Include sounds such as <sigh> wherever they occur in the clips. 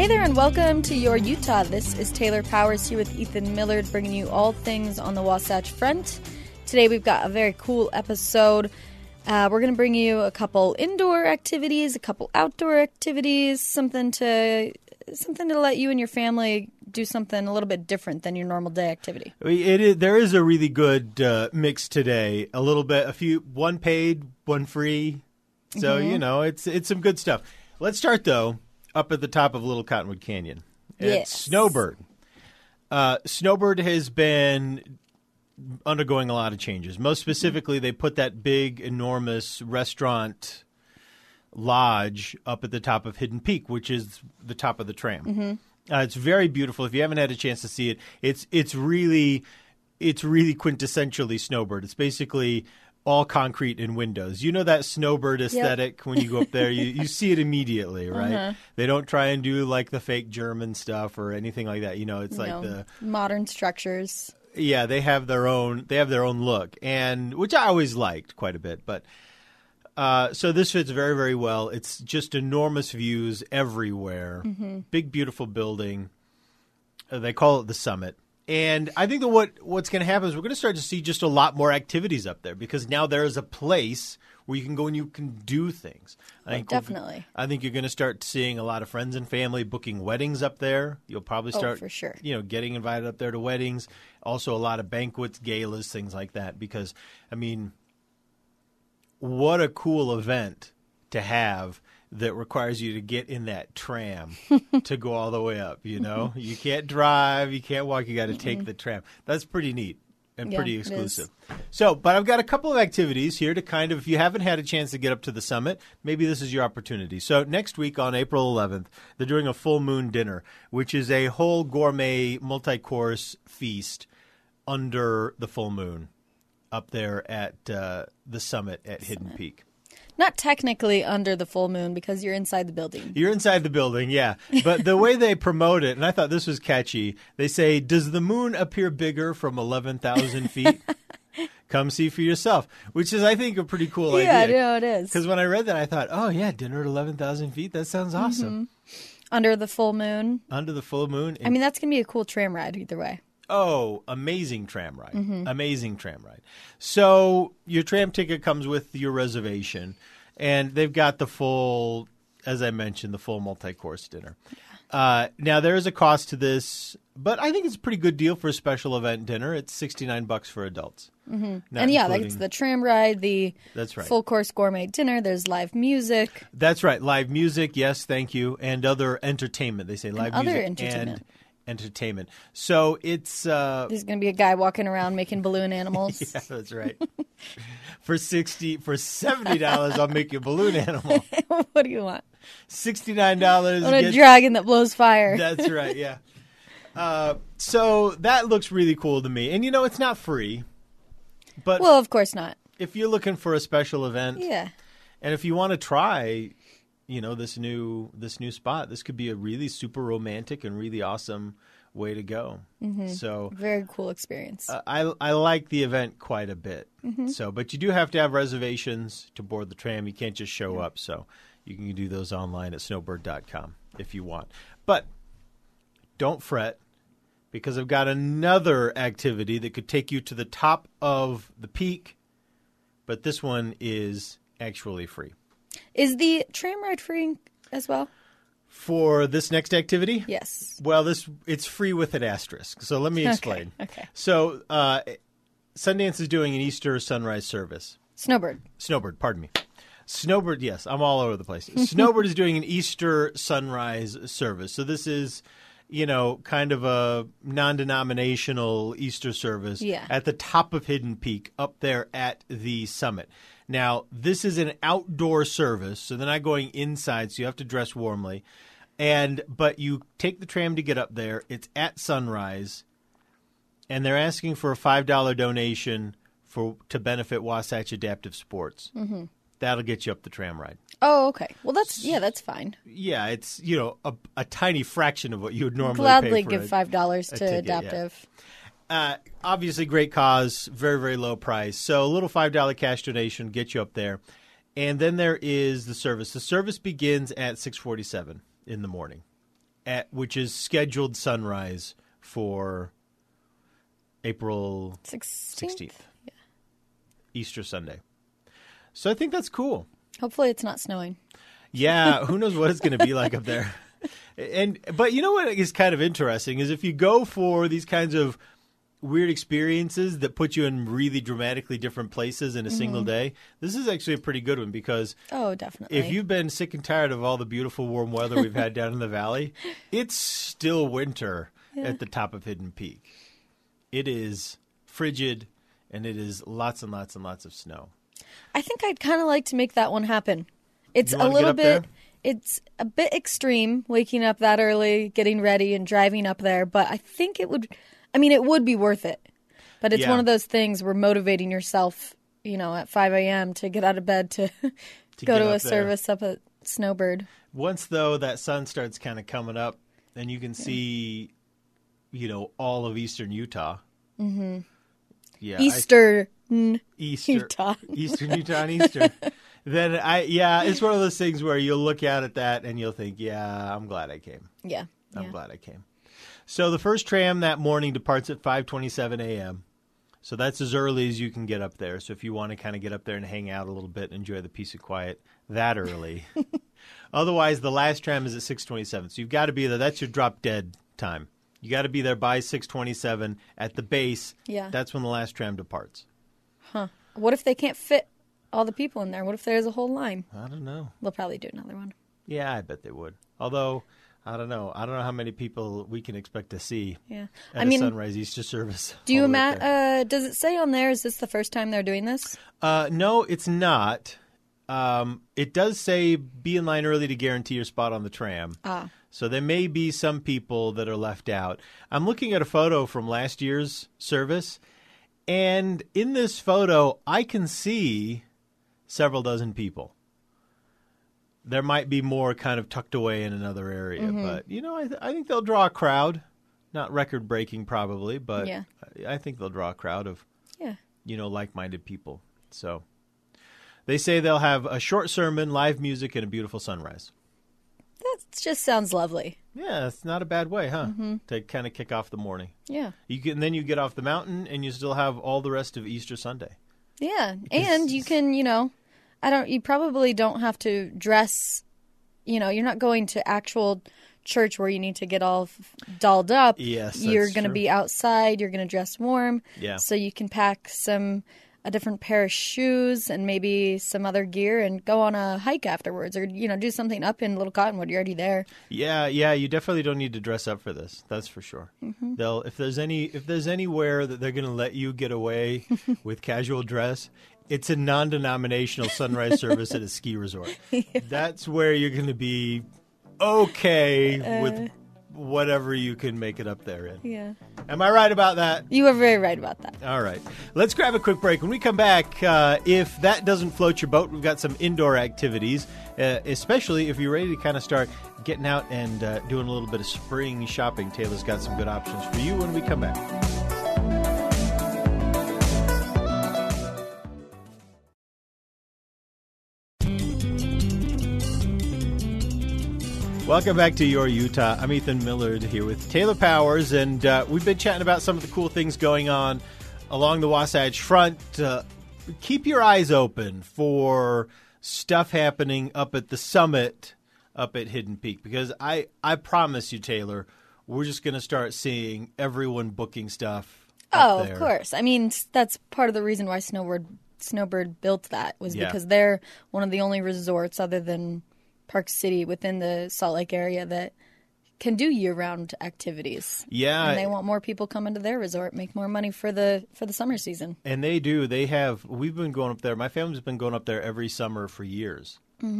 Hey there, and welcome to Your Utah. This is Taylor Powers here with Ethan Millard, bringing you all things on the Wasatch Front. Today, we've got a very cool episode. Uh, we're going to bring you a couple indoor activities, a couple outdoor activities, something to something to let you and your family do something a little bit different than your normal day activity. It is, there is a really good uh, mix today. A little bit, a few, one paid, one free. So Mm-hmm. you know, it's it's some good stuff. Let's start though up at the top of Little Cottonwood Canyon. It's Yes. Snowbird. Uh, Snowbird has been undergoing a lot of changes. Most specifically, they put that big, enormous restaurant lodge up at the top of Hidden Peak, which is the top of the tram. Uh, it's very beautiful. If you haven't had a chance to see it, it's it's really it's really quintessentially Snowbird. It's basically all concrete and windows. You know that Snowbird aesthetic when you go up there, you, you see it <laughs> immediately, right? They don't try and do like the fake German stuff or anything like that. You know, it's You like know, the modern structures. yeah, they have their own they have their own look, and which I always liked quite a bit. But uh, so this fits very very well. It's just enormous views everywhere, big beautiful building. Uh, they call it the summit. And I think that what what's going to happen is we're going to start to see just a lot more activities up there because now there is a place where you can go and you can do things. I oh, think definitely. I think you're going to start seeing a lot of friends and family booking weddings up there. You'll probably Oh, start for sure. you know, getting invited up there to weddings. Also, a lot of banquets, galas, things like that. Because, I mean, what a cool event to have that requires you to get in that tram <laughs> to go all the way up. You know, <laughs> you can't drive, you can't walk, you got to take the tram. That's pretty neat and Yeah, pretty exclusive. So, but I've got a couple of activities here to kind of, if you haven't had a chance to get up to the summit, maybe this is your opportunity. So, next week on April 11th, they're doing a full moon dinner, which is a whole gourmet multi course feast under the full moon up there at uh, the summit at Hidden Peak. Not technically under the full moon because you're inside the building. You're inside the building, yeah. But the way they promote it, and I thought this was catchy, they say, Does the moon appear bigger from 11,000 <laughs> feet? Come see for yourself, which is, I think, a pretty cool idea. Yeah, I know it is. Because when I read that, I thought, oh, yeah, dinner at 11,000 feet? That sounds mm-hmm. awesome. Under the full moon. Under the full moon. I mean, that's going to be a cool tram ride either way. Oh, amazing tram ride. Amazing tram ride. So your tram ticket comes with your reservation, and they've got the full, as I mentioned, the full multi course dinner. Uh, now there is a cost to this, but I think it's a pretty good deal for a special event dinner. It's sixty nine bucks for adults. Mm-hmm. and yeah, like it's the tram ride, the That's right. full course gourmet dinner. There's live music. That's right. Live music, yes, thank you, and other entertainment. They say live music. other music entertainment. and entertainment. So it's uh, There's going to be a guy walking around making balloon animals. <laughs> Yeah, that's right. for sixty, for seventy dollars, I'll make you a balloon animal. <laughs> what do you want? Sixty nine dollars. Want a dragon that blows fire. That's <laughs> right. Yeah. Uh, so that looks really cool to me, and you know, it's not free, but well, of course not. if you're looking for a special event, Yeah. and if you want to try, you know, this new this new spot, this could be a really super romantic and really awesome way to go. Mm-hmm. So Very cool experience. Uh, I I like the event quite a bit. Mm-hmm. So, but you do have to have reservations to board the tram. You can't just show up. So, you can do those online at snowbird.com if you want. But don't fret because I've got another activity that could take you to the top of the peak, but this one is actually free. Is the tram ride free as well? For this next activity? Yes. Well, this it's free with an asterisk. So let me explain. okay. So uh, Sundance is doing an Easter sunrise service. Snowbird. Snowbird, pardon me. Snowbird, yes, I'm all over the place. <laughs> Snowbird is doing an Easter sunrise service. So this is, you know, kind of a non-denominational Easter service Yeah. at the top of Hidden Peak up there at the summit. Now, this is an outdoor service, so they're not going inside, so you have to dress warmly. And but you take the tram to get up there. It's at sunrise, and they're asking for a five dollar donation for to benefit Wasatch Adaptive Sports. Mm-hmm. That'll get you up the tram ride. Oh, okay. Well, that's yeah, that's fine. Yeah, it's you know a, a tiny fraction of what you would normally Gladly pay for give a- five dollars to ticket, yeah. Uh, obviously, great cause, very very low price. So a little five dollar cash donation get you up there, and then there is the service. The service begins at six forty seven in the morning, at which is scheduled sunrise for April Sixteenth. sixteenth, Easter Sunday. So I think that's cool. Hopefully, it's not snowing. Yeah, <laughs> who knows what it's going to be like up there. <laughs> And but you know what is kind of interesting is if you go for these kinds of weird experiences that put you in really dramatically different places in a single mm-hmm. day, this is actually a pretty good one because Oh, definitely. if you've been sick and tired of all the beautiful warm weather we've had down in the valley, <laughs> it's still winter at the top of Hidden Peak. It is frigid and it is lots and lots and lots of snow. I think I'd kind of like to make that one happen. It's a little up there? bit. It's a bit extreme waking up that early, getting ready, and driving up there. But I think it would. I mean, it would be worth it. But it's Yeah. one of those things where motivating yourself, you know, at five a.m. to get out of bed to, <laughs> go to a there. service up at Snowbird. Once though that sun starts kind of coming up and you can see you know all of eastern utah mm-hmm. yeah I- Eastern. easter Utah. eastern utah and eastern <laughs> then i yeah it's one of those things where you'll look out at that and you'll think yeah i'm glad i came Yeah. i'm yeah. glad i came so the first tram that morning departs at 5.27 a.m so that's as early as you can get up there so if you want to kind of get up there and hang out a little bit and enjoy the peace and quiet that early <laughs> Otherwise, the last tram is at 6:27. So you've got to be there. That's your drop dead time. You got to be there by 6:27 at the base. Yeah. That's when the last tram departs. Huh. What if they can't fit all the people in there? What if there's a whole line? I don't know. They'll probably do another one. Yeah, I bet they would. Although I don't know. I don't know how many people we can expect to see Yeah. at I a mean, sunrise Easter service. <laughs> do you all the way up imagine? Uh, does it say on there? Is this the first time they're doing this? Uh, no, it's not. Um, it does say be in line early to guarantee your spot on the tram. Ah. So there may be some people that are left out. I'm looking at a photo from last year's service, and in this photo, I can see several dozen people. There might be more kind of tucked away in another area, Mm-hmm. but you know, I, th- I think they'll draw a crowd. Not record breaking, probably, but Yeah. I I think they'll draw a crowd of Yeah. you know, like minded people. So they say they'll have a short sermon, live music, and a beautiful sunrise. That just sounds lovely. Yeah, it's not a bad way, huh? Mm-hmm. To kind of kick off the morning. Yeah. You can then you get off the mountain and you still have all the rest of Easter Sunday. Yeah. And you can, you know, I don't, you probably don't have to dress, you know, you're not going to actual church where you need to get all dolled up. Yes, You're going to be outside. You're going to dress warm. Yeah. So you can pack some, a different pair of shoes and maybe some other gear and go on a hike afterwards or, you know, do something up in Little Cottonwood. You're already there. Yeah, yeah, you definitely don't need to dress up for this. That's for sure. Mm-hmm. They'll if there's any if there's anywhere that they're going to let you get away <laughs> with casual dress, it's a non-denominational sunrise service at a ski resort. <laughs> That's where you're going to be okay Uh. with whatever you can make it up there in. Yeah. Am I right about that? You are very right about that. All right. Let's grab a quick break. When we come back, uh, if that doesn't float your boat, we've got some indoor activities, uh, especially if you're ready to kind of start getting out and uh, doing a little bit of spring shopping. Taylor's got some good options for you when we come back. Welcome back to Your Utah. I'm Ethan Millard here with Taylor Powers, and uh, we've been chatting about some of the cool things going on along the Wasatch Front. Uh, keep your eyes open for stuff happening up at the summit, up at Hidden Peak, because I, I promise you, Taylor, we're just going to start seeing everyone booking stuff. Oh, of course. I mean, that's part of the reason why Snowbird Snowbird built that was Yeah. because they're one of the only resorts other than Park City within the Salt Lake area that can do year-round activities. Yeah. and they want more people coming to their resort, make more money for the for the summer season. And they do. They have. We've been going up there. My family's been going up there every summer for years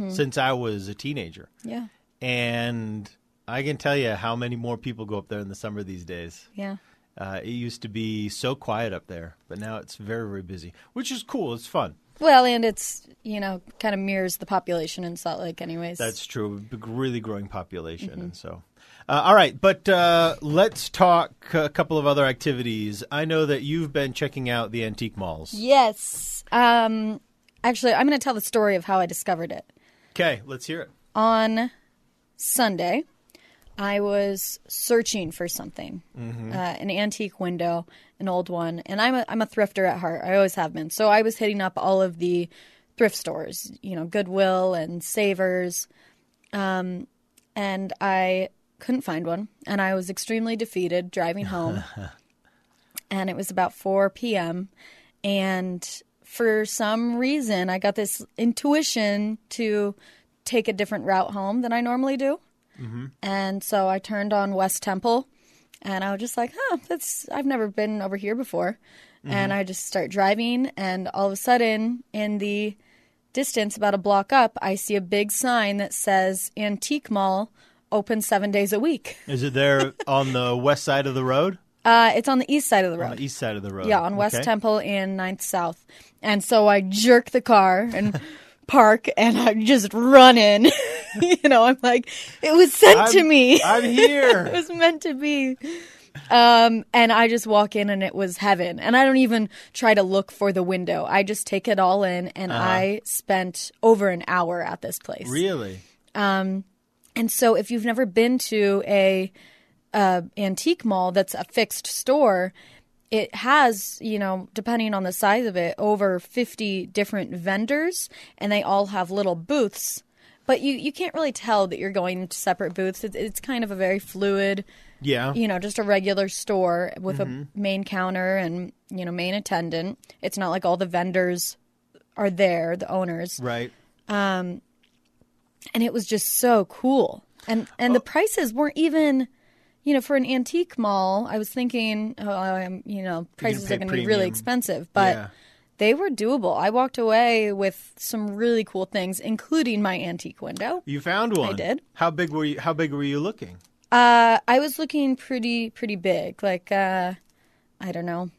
since I was a teenager. Yeah, And I can tell you how many more people go up there in the summer these days. yeah. Uh, it used to be so quiet up there, but now it's very, very busy, which is cool. It's fun. Well, and it's you know kind of mirrors the population in Salt Lake, anyways. That's true. Big, really growing population, and so. Uh, all right, but uh, let's talk a couple of other activities. I know that you've been checking out the antique malls. yes. Um, actually, I'm going to tell the story of how I discovered it. Okay, let's hear it. on Sunday, I was searching for something, uh, an antique window, an old one, and I'm a I'm a thrifter at heart. I always have been. So I was hitting up all of the thrift stores, you know, Goodwill and Savers, um, and I couldn't find one, and I was extremely defeated driving home. <laughs> and it was about 4 p.m. and for some reason I got this intuition to take a different route home than I normally do. And so I turned on West Temple and I was just like, huh, that's I've never been over here before. And I just start driving and all of a sudden in the distance about a block up, I see a big sign that says Antique Mall open 7 days a week. Is it there <laughs> on the west side of the road? Uh, it's on the east side of the road. On the east side of the road. Yeah, on West Okay. Temple and 9th South. And so I jerk the car and <laughs> park and I just run in. <laughs> you know, I'm like, it was sent to I'm- me. I'm <laughs> here. it was meant to be. Um, and I just walk in and it was heaven. And I don't even try to look for the window. I just take it all in and I spent over an hour at this place. really? And so, if you've never been to a uh, antique mall that's a fixed store, it has, you know, depending on the size of it, over 50 different vendors, and they all have little booths. But you, you can't really tell that you're going to separate booths. It's, it's kind of a very fluid, Yeah. you know, just a regular store with a main counter and, you know, main attendant. It's not like all the vendors are there, the owners Right. Um, and it was just so cool. And and the prices weren't even, you know, for an antique mall. I was thinking, oh, I'm, you know, prices are going to be really expensive, but Yeah. they were doable. I walked away with some really cool things, including my antique window. You found one. I did. How big were you? How big were you looking? Uh, I was looking pretty pretty big, like uh, I don't know,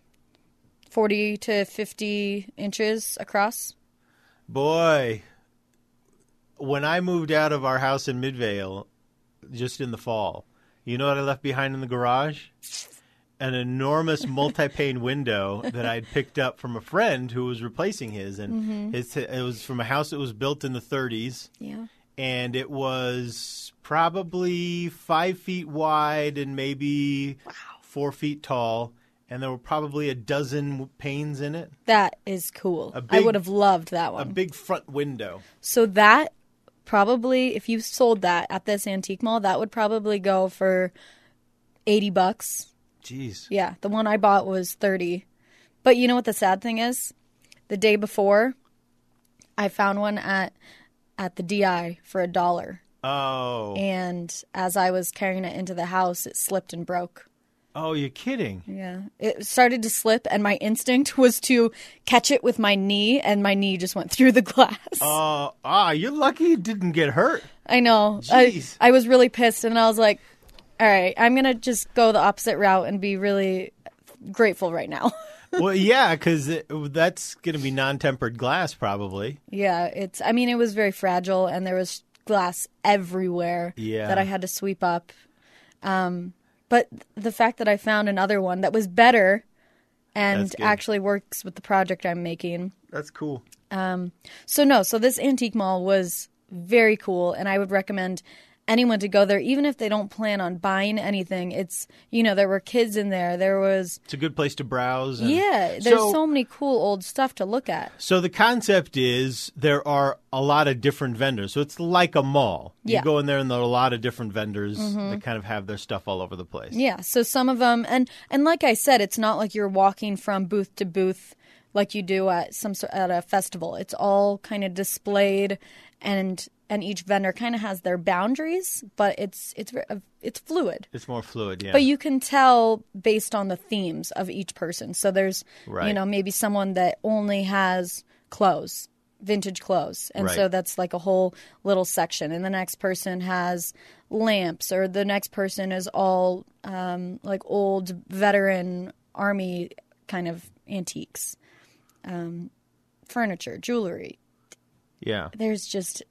forty to fifty inches across. Boy, when I moved out of our house in Midvale, just in the fall, you know what I left behind in the garage? An enormous multi-pane window that I'd picked up from a friend who was replacing his, and mm-hmm. it's, it was from a house that was built in the 30s, Yeah. and it was probably five feet wide and maybe four feet tall, and there were probably a dozen panes in it. That is cool. A I big- would have loved that one. A big front window. So that probably, if you sold that at this antique mall, that would probably go for eighty bucks. Jeez. Yeah, the one I bought was thirty. But you know what the sad thing is? The day before, I found one at at the DI for a dollar, Oh. and as I was carrying it into the house, it slipped and broke. Oh, you're kidding. Yeah, it started to slip, and my instinct <laughs> was to catch it with my knee, and my knee just went through the <laughs> glass. Uh, ah, you're lucky it didn't get hurt. I know. I, Jeez. I was really pissed, and I was like, "All right, I'm gonna just go the opposite route and be really grateful right now." <laughs> well, yeah, because that's going to be non-tempered glass, probably. yeah, it's. I mean, it was very fragile, and there was glass everywhere Yeah. that I had to sweep up. Um, but the fact that I found another one that was better and actually works with the project I'm making. That's cool. Um, so no, so this antique mall was very cool, and I would recommend anyone to go there, even if they don't plan on buying anything. It's you know there were kids in there. There was It's a good place to browse. and- yeah. There's so, many cool old stuff to look at. So the concept is there are a lot of different vendors. So it's like a mall. Yeah. Mm-hmm. You go in there and there are a lot of different vendors that kind of have their stuff all over the place. Yeah. So some of them, and and like I said, it's not like you're walking from booth to booth like you do at some sort at a festival. It's all kind of displayed, and and each vendor kind of has their boundaries, but it's it's it's fluid. It's more fluid, yeah. But you can tell based on the themes of each person. So there's, you know, maybe someone that only has clothes, vintage clothes. And so that's like a whole little section. And the next person has lamps, or the next person is all um, like old veteran army kind of antiques, um, furniture, jewelry. Yeah. There's just,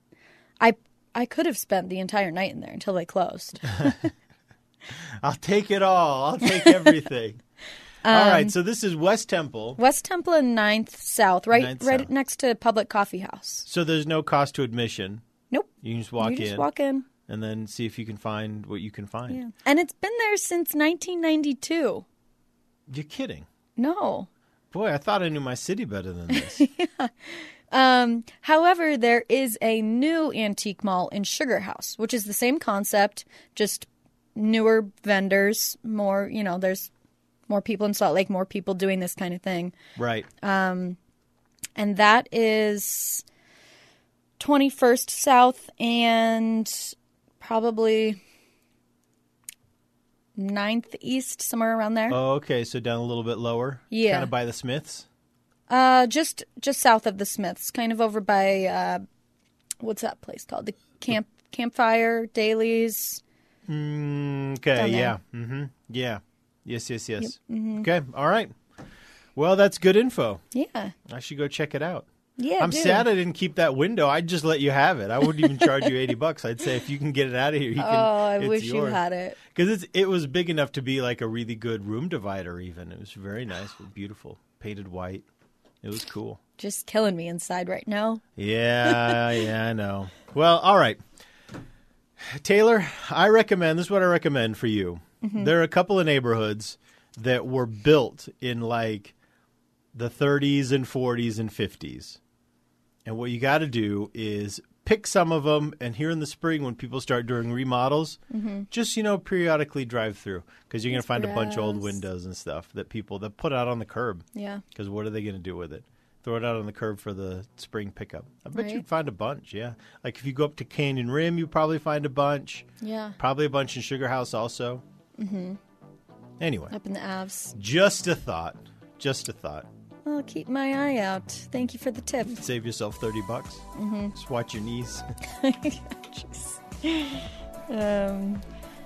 I. I could have spent the entire night in there until they closed. <laughs> I'll take it all. I'll take everything. <laughs> Um, all right, so this is West Temple. West Temple and 9th South, right, Ninth right South. next to Publik Coffee House. So there's no cost to admission. Nope. You can just walk you just in walk in. and then see if you can find what you can find. Yeah. And it's been there since 1992. You're kidding. No. Boy, I thought I knew my city better than this. <laughs> Um, however, there is a new antique mall in Sugar House, which is the same concept, just newer vendors, more, you know, there's more people in Salt Lake, more people doing this kind of thing. right. And that is 21st South and probably 9th East, somewhere around there. Oh, okay. So down a little bit lower. Yeah. Kind of by the Smiths. Uh, just just south of the Smiths, kind of over by uh, what's that place called? The camp campfire dailies. Mm, okay. Yeah. Mm-hmm. Yeah. Yes. Yes. Yes. Okay. All right. Well, that's good info. Yeah, I should go check it out. yeah. I'm dude. sad I didn't keep that window. I'd just let you have it. I wouldn't even charge you eighty bucks. I'd say if you can get it out of here, you can. Oh, I wish you had it. because it was big enough to be like a really good room divider. Even it was very nice, beautiful, painted white. It was cool. Just killing me inside right now. Yeah, yeah, I know. Well, all right. Taylor, I recommend this is what I recommend for you. Mm-hmm. There are a couple of neighborhoods that were built in like the 30s and 40s and 50s. And what you got to do is pick some of them and here in the spring when people start doing remodels, just you know periodically drive through because you're going to find a bunch of old windows and stuff that people that put out on the curb. Yeah, Because what are they going to do with it? Throw it out on the curb for the spring pickup. I bet Right. you'd find a bunch. Yeah, like if you go up to Canyon Rim, you probably find a bunch. yeah. Probably a bunch in Sugar House also. Mm-hmm. Anyway, Up in the Avs. just a thought. Just a thought. I'll keep my eye out. Thank you for the tip. Save yourself thirty bucks. Mm-hmm. Just watch your knees. <laughs> <laughs> Um,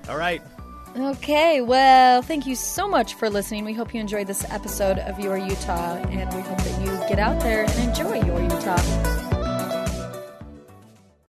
All right. okay, well, thank you so much for listening. We hope you enjoyed this episode of Your Utah, and we hope that you get out there and enjoy Your Utah.